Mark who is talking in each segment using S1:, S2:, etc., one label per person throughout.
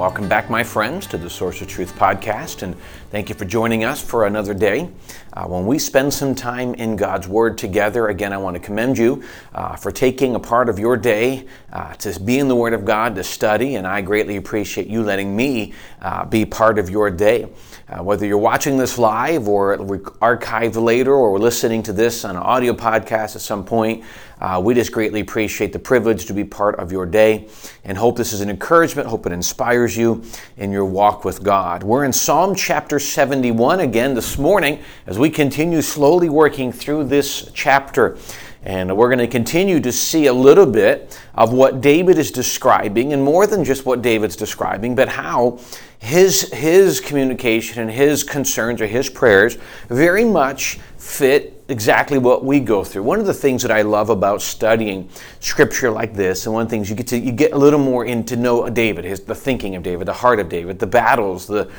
S1: welcome back, my friends, to the Source of Truth podcast. And thank you for joining us for another day. Uh, when we spend some time in God's Word together, again, I want to commend you uh, for taking a part of your day uh, to be in the Word of God, to study, and I greatly appreciate you letting me uh, be part of your day. Uh, whether you're watching this live or archived later or listening to this on an audio podcast at some point, uh, we just greatly appreciate the privilege to be part of your day and hope this is an encouragement, hope it inspires you in your walk with God. We're in Psalm chapter 71 again this morning as we continue slowly working through this chapter. And we're going to continue to see a little bit of what David is describing, and more than just what David's describing, but how his, his communication and his concerns or his prayers very much fit exactly what we go through. One of the things that I love about studying scripture like this, and one of the things you get to you get a little more into know David, his the thinking of David, the heart of David, the battles, the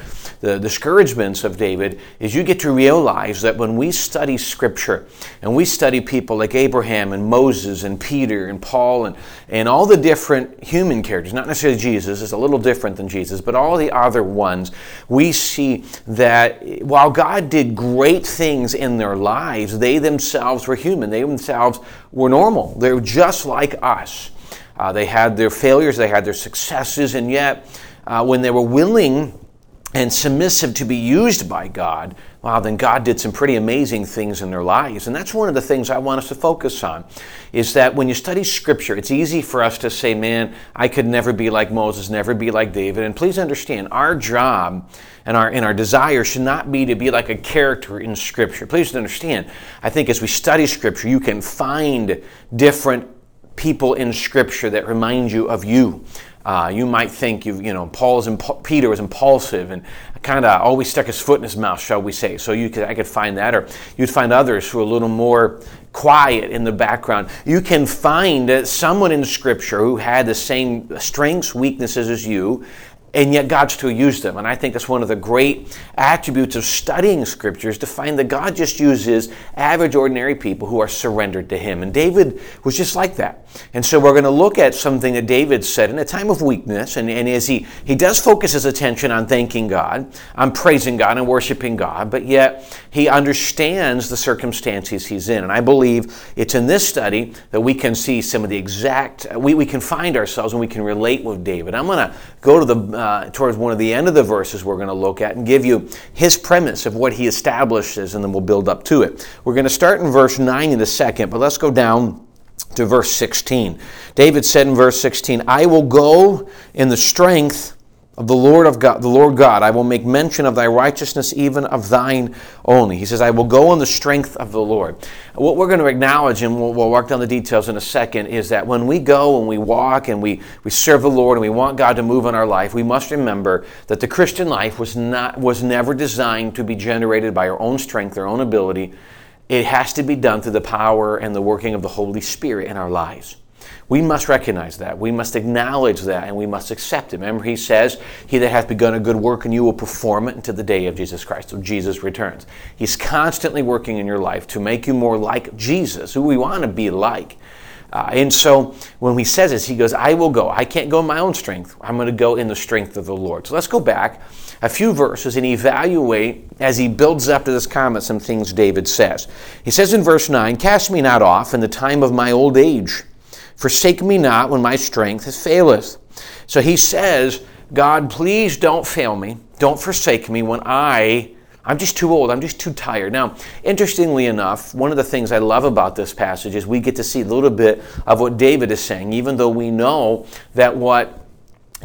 S1: the discouragements of David, is you get to realize that when we study scripture and we study people like Abraham and Moses and Peter and Paul and, and all the different human characters, not necessarily Jesus, is a little different than Jesus, but all the other ones, we see that while God did great things in their lives, they themselves were human. They themselves were normal. They were just like us. Uh, they had their failures, they had their successes, and yet uh, when they were willing and submissive to be used by God, wow, then God did some pretty amazing things in their lives. And that's one of the things I want us to focus on is that when you study Scripture, it's easy for us to say, man, I could never be like Moses, never be like David. And please understand, our job and our, and our desire should not be to be like a character in Scripture. Please understand, I think as we study Scripture, you can find different people in Scripture that remind you of you. Uh, you might think you you know Paul's imp- Peter was impulsive and kind of always stuck his foot in his mouth, shall we say? So you could I could find that, or you'd find others who are a little more quiet in the background. You can find someone in Scripture who had the same strengths, weaknesses as you, and yet God still used them. And I think that's one of the great attributes of studying scriptures to find that God just uses average, ordinary people who are surrendered to Him. And David was just like that. And so we're going to look at something that David said in a time of weakness. And, and as he, he does focus his attention on thanking God, on praising God, and worshiping God, but yet he understands the circumstances he's in. And I believe it's in this study that we can see some of the exact, we, we can find ourselves and we can relate with David. I'm going to go to the uh, uh, towards one of the end of the verses we're going to look at and give you his premise of what he establishes, and then we'll build up to it. We're going to start in verse 9 in a second, but let's go down to verse 16. David said in verse 16, I will go in the strength of the Lord of God, the Lord God. I will make mention of thy righteousness, even of thine only. He says, I will go in the strength of the Lord. What we're going to acknowledge, and we'll, we'll work down the details in a second, is that when we go and we walk and we, we serve the Lord and we want God to move in our life, we must remember that the Christian life was not was never designed to be generated by our own strength, our own ability. It has to be done through the power and the working of the Holy Spirit in our lives. We must recognize that. We must acknowledge that and we must accept it. Remember, he says, He that hath begun a good work and you will perform it until the day of Jesus Christ, so Jesus returns. He's constantly working in your life to make you more like Jesus, who we want to be like. Uh, and so when he says this, he goes, I will go. I can't go in my own strength. I'm going to go in the strength of the Lord. So let's go back a few verses and evaluate as he builds up to this comment some things David says. He says in verse 9, Cast me not off in the time of my old age. Forsake me not when my strength has faileth. So he says, God, please don't fail me. Don't forsake me when I I'm just too old. I'm just too tired. Now, interestingly enough, one of the things I love about this passage is we get to see a little bit of what David is saying, even though we know that what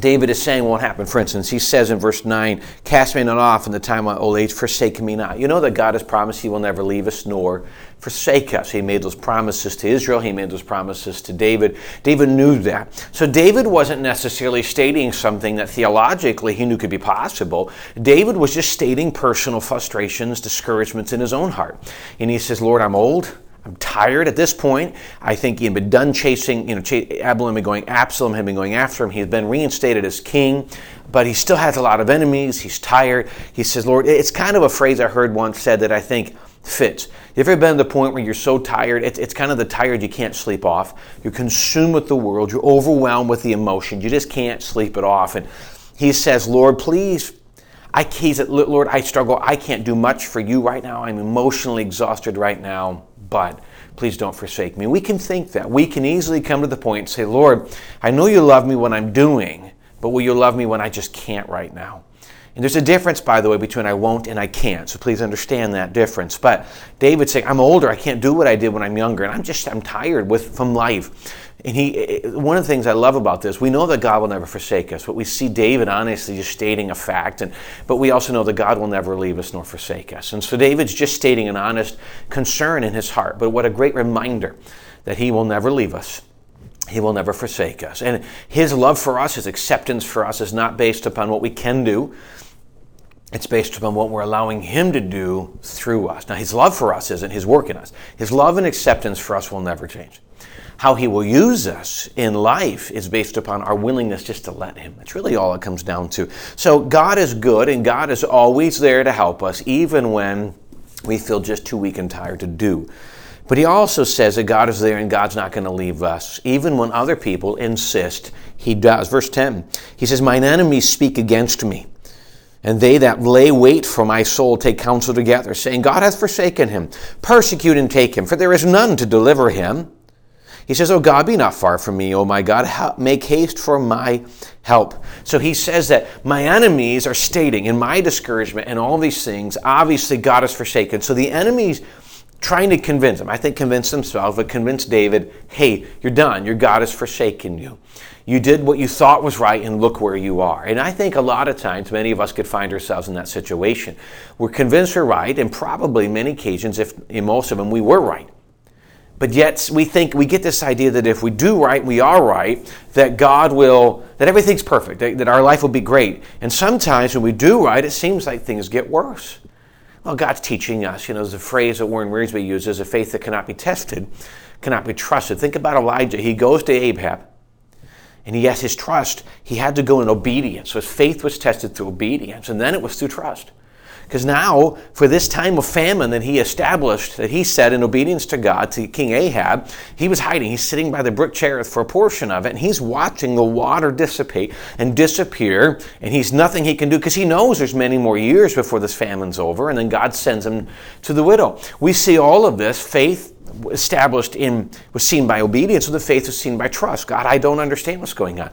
S1: David is saying won't happen. For instance, he says in verse 9, Cast me not off in the time of old age, forsake me not. You know that God has promised he will never leave us nor forsake us. He made those promises to Israel, he made those promises to David. David knew that. So David wasn't necessarily stating something that theologically he knew could be possible. David was just stating personal frustrations, discouragements in his own heart. And he says, Lord, I'm old. I'm tired at this point. I think he had been done chasing, you know, ch- Absalom had been going, Absalom had been going after him. He had been reinstated as king, but he still has a lot of enemies. He's tired. He says, Lord, it's kind of a phrase I heard once said that I think fits. You ever been to the point where you're so tired? It's, it's kind of the tired you can't sleep off. You're consumed with the world. You're overwhelmed with the emotion. You just can't sleep it off. And he says, Lord, please I, he's Lord, I struggle. I can't do much for you right now. I'm emotionally exhausted right now, but please don't forsake me. We can think that. We can easily come to the point and say, Lord, I know you love me when I'm doing, but will you love me when I just can't right now? And there's a difference, by the way, between I won't and I can't. So please understand that difference. But David's saying, I'm older. I can't do what I did when I'm younger. And I'm just, I'm tired with, from life. And he, eh, eh, one of the things I love about this, we know that God will never forsake us, but we see David honestly just stating a fact, and, but we also know that God will never leave us nor forsake us. And so David's just stating an honest concern in his heart, but what a great reminder that he will never leave us. He will never forsake us. And his love for us, his acceptance for us, is not based upon what we can do, it's based upon what we're allowing Him to do through us. Now, His love for us isn't His work in us. His love and acceptance for us will never change. How He will use us in life is based upon our willingness just to let Him. That's really all it comes down to. So, God is good, and God is always there to help us, even when we feel just too weak and tired to do. But He also says that God is there and God's not going to leave us, even when other people insist He does. Verse 10, He says, Mine enemies speak against me. And they that lay wait for my soul take counsel together, saying, God hath forsaken him. Persecute and take him, for there is none to deliver him. He says, Oh God, be not far from me, O my God, make haste for my help. So he says that my enemies are stating in my discouragement and all these things, obviously God is forsaken. So the enemies trying to convince him, I think convince themselves, but convince David, hey, you're done. Your God has forsaken you. You did what you thought was right, and look where you are. And I think a lot of times, many of us could find ourselves in that situation. We're convinced we're right, and probably many occasions, if in most of them, we were right. But yet we think we get this idea that if we do right, we are right, that God will, that everything's perfect, that our life will be great. And sometimes when we do right, it seems like things get worse. Well, God's teaching us, you know, there's a phrase that Warren Wiersbe uses, a faith that cannot be tested, cannot be trusted. Think about Elijah. He goes to Ahab and he has his trust, he had to go in obedience. So his faith was tested through obedience, and then it was through trust. Because now, for this time of famine that he established, that he said in obedience to God, to King Ahab, he was hiding. He's sitting by the brook Cherith for a portion of it, and he's watching the water dissipate and disappear, and he's nothing he can do because he knows there's many more years before this famine's over, and then God sends him to the widow. We see all of this faith established in was seen by obedience, so the faith was seen by trust. God, I don't understand what's going on.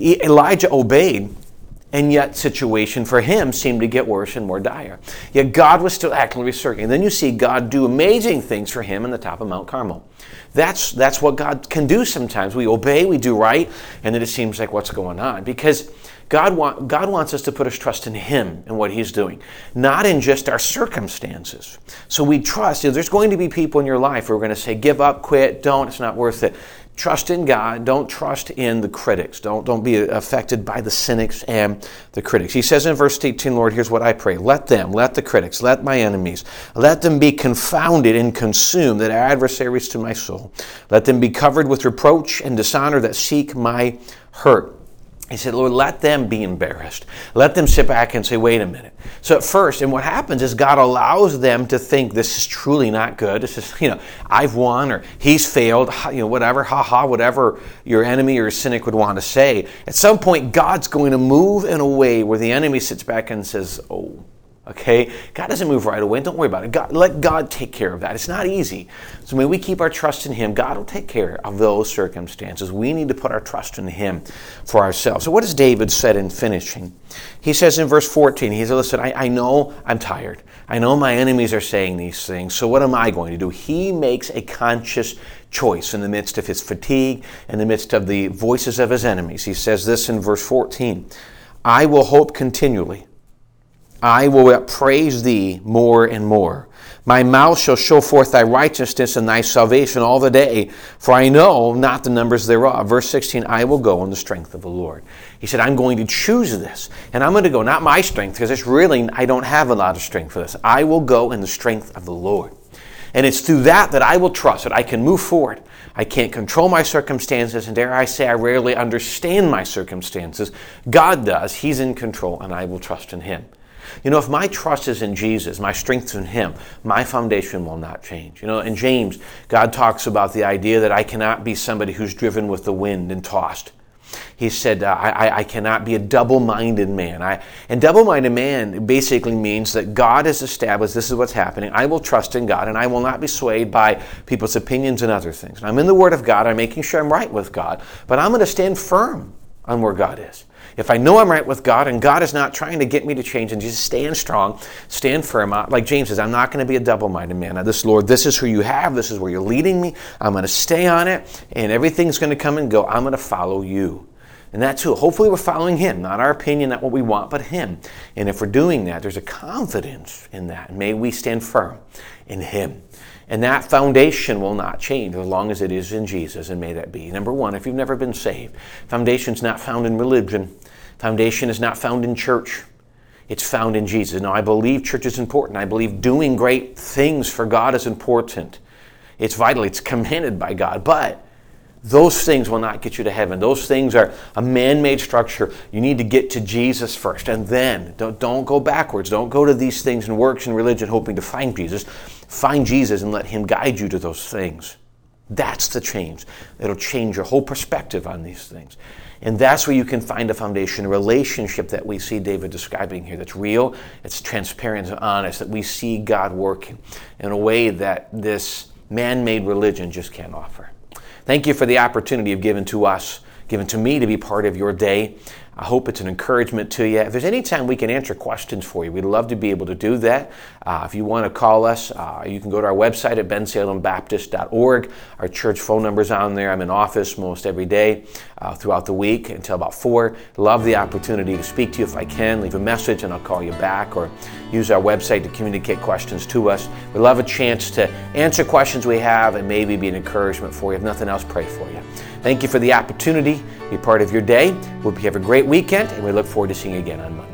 S1: Elijah obeyed, and yet situation for him seemed to get worse and more dire. Yet God was still actively. And then you see God do amazing things for him in the top of Mount Carmel. That's that's what God can do sometimes. We obey, we do right, and then it seems like what's going on because God, God wants us to put our trust in Him and what He's doing, not in just our circumstances. So we trust. You know, there's going to be people in your life who are going to say, give up, quit, don't, it's not worth it. Trust in God. Don't trust in the critics. Don't, don't be affected by the cynics and the critics. He says in verse 18, Lord, here's what I pray. Let them, let the critics, let my enemies, let them be confounded and consumed that are adversaries to my soul. Let them be covered with reproach and dishonor that seek my hurt. He said, Lord, let them be embarrassed. Let them sit back and say, wait a minute. So at first, and what happens is God allows them to think this is truly not good. This is, you know, I've won or he's failed, you know, whatever, ha ha, whatever your enemy or cynic would want to say. At some point, God's going to move in a way where the enemy sits back and says, oh, Okay? God doesn't move right away. Don't worry about it. God, let God take care of that. It's not easy. So when we keep our trust in Him, God will take care of those circumstances. We need to put our trust in Him for ourselves. So what does David said in finishing? He says in verse 14, he says, listen, I, I know I'm tired. I know my enemies are saying these things. So what am I going to do? He makes a conscious choice in the midst of his fatigue, in the midst of the voices of his enemies. He says this in verse 14, I will hope continually I will praise thee more and more. My mouth shall show forth thy righteousness and thy salvation all the day, for I know not the numbers thereof. Verse 16, I will go in the strength of the Lord. He said, I'm going to choose this, and I'm going to go, not my strength, because it's really, I don't have a lot of strength for this. I will go in the strength of the Lord. And it's through that that I will trust that I can move forward. I can't control my circumstances, and dare I say, I rarely understand my circumstances. God does. He's in control, and I will trust in Him. You know, if my trust is in Jesus, my strength is in Him, my foundation will not change. You know, in James, God talks about the idea that I cannot be somebody who's driven with the wind and tossed. He said, uh, I, I, cannot be a double minded man. I, and double minded man basically means that God has established this is what's happening. I will trust in God and I will not be swayed by people's opinions and other things. And I'm in the Word of God, I'm making sure I'm right with God, but I'm going to stand firm on where God is. If I know I'm right with God and God is not trying to get me to change and just stand strong, stand firm, like James says, I'm not going to be a double minded man. This Lord, this is who you have, this is where you're leading me. I'm going to stay on it, and everything's going to come and go. I'm going to follow you. And that's who. Hopefully, we're following Him, not our opinion, not what we want, but Him. And if we're doing that, there's a confidence in that. May we stand firm in Him. And that foundation will not change as long as it is in Jesus, and may that be. Number one, if you've never been saved, foundation's not found in religion, foundation is not found in church. It's found in Jesus. Now, I believe church is important. I believe doing great things for God is important. It's vital. It's commanded by God. But those things will not get you to heaven. Those things are a man made structure. You need to get to Jesus first. And then, don't, don't go backwards. Don't go to these things and works and religion hoping to find Jesus. Find Jesus and let Him guide you to those things. That's the change. It'll change your whole perspective on these things. And that's where you can find a foundation, a relationship that we see David describing here that's real, it's transparent and honest, that we see God working in a way that this man made religion just can't offer. Thank you for the opportunity you've given to us, given to me to be part of your day. I hope it's an encouragement to you. If there's any time we can answer questions for you, we'd love to be able to do that. Uh, if you want to call us, uh, you can go to our website at bensalembaptist.org. Our church phone number's on there. I'm in office most every day uh, throughout the week until about 4. Love the opportunity to speak to you if I can. Leave a message and I'll call you back or use our website to communicate questions to us. We love a chance to answer questions we have and maybe be an encouragement for you. If nothing else, pray for you. Thank you for the opportunity to be part of your day. We Hope you have a great weekend, and we look forward to seeing you again on Monday.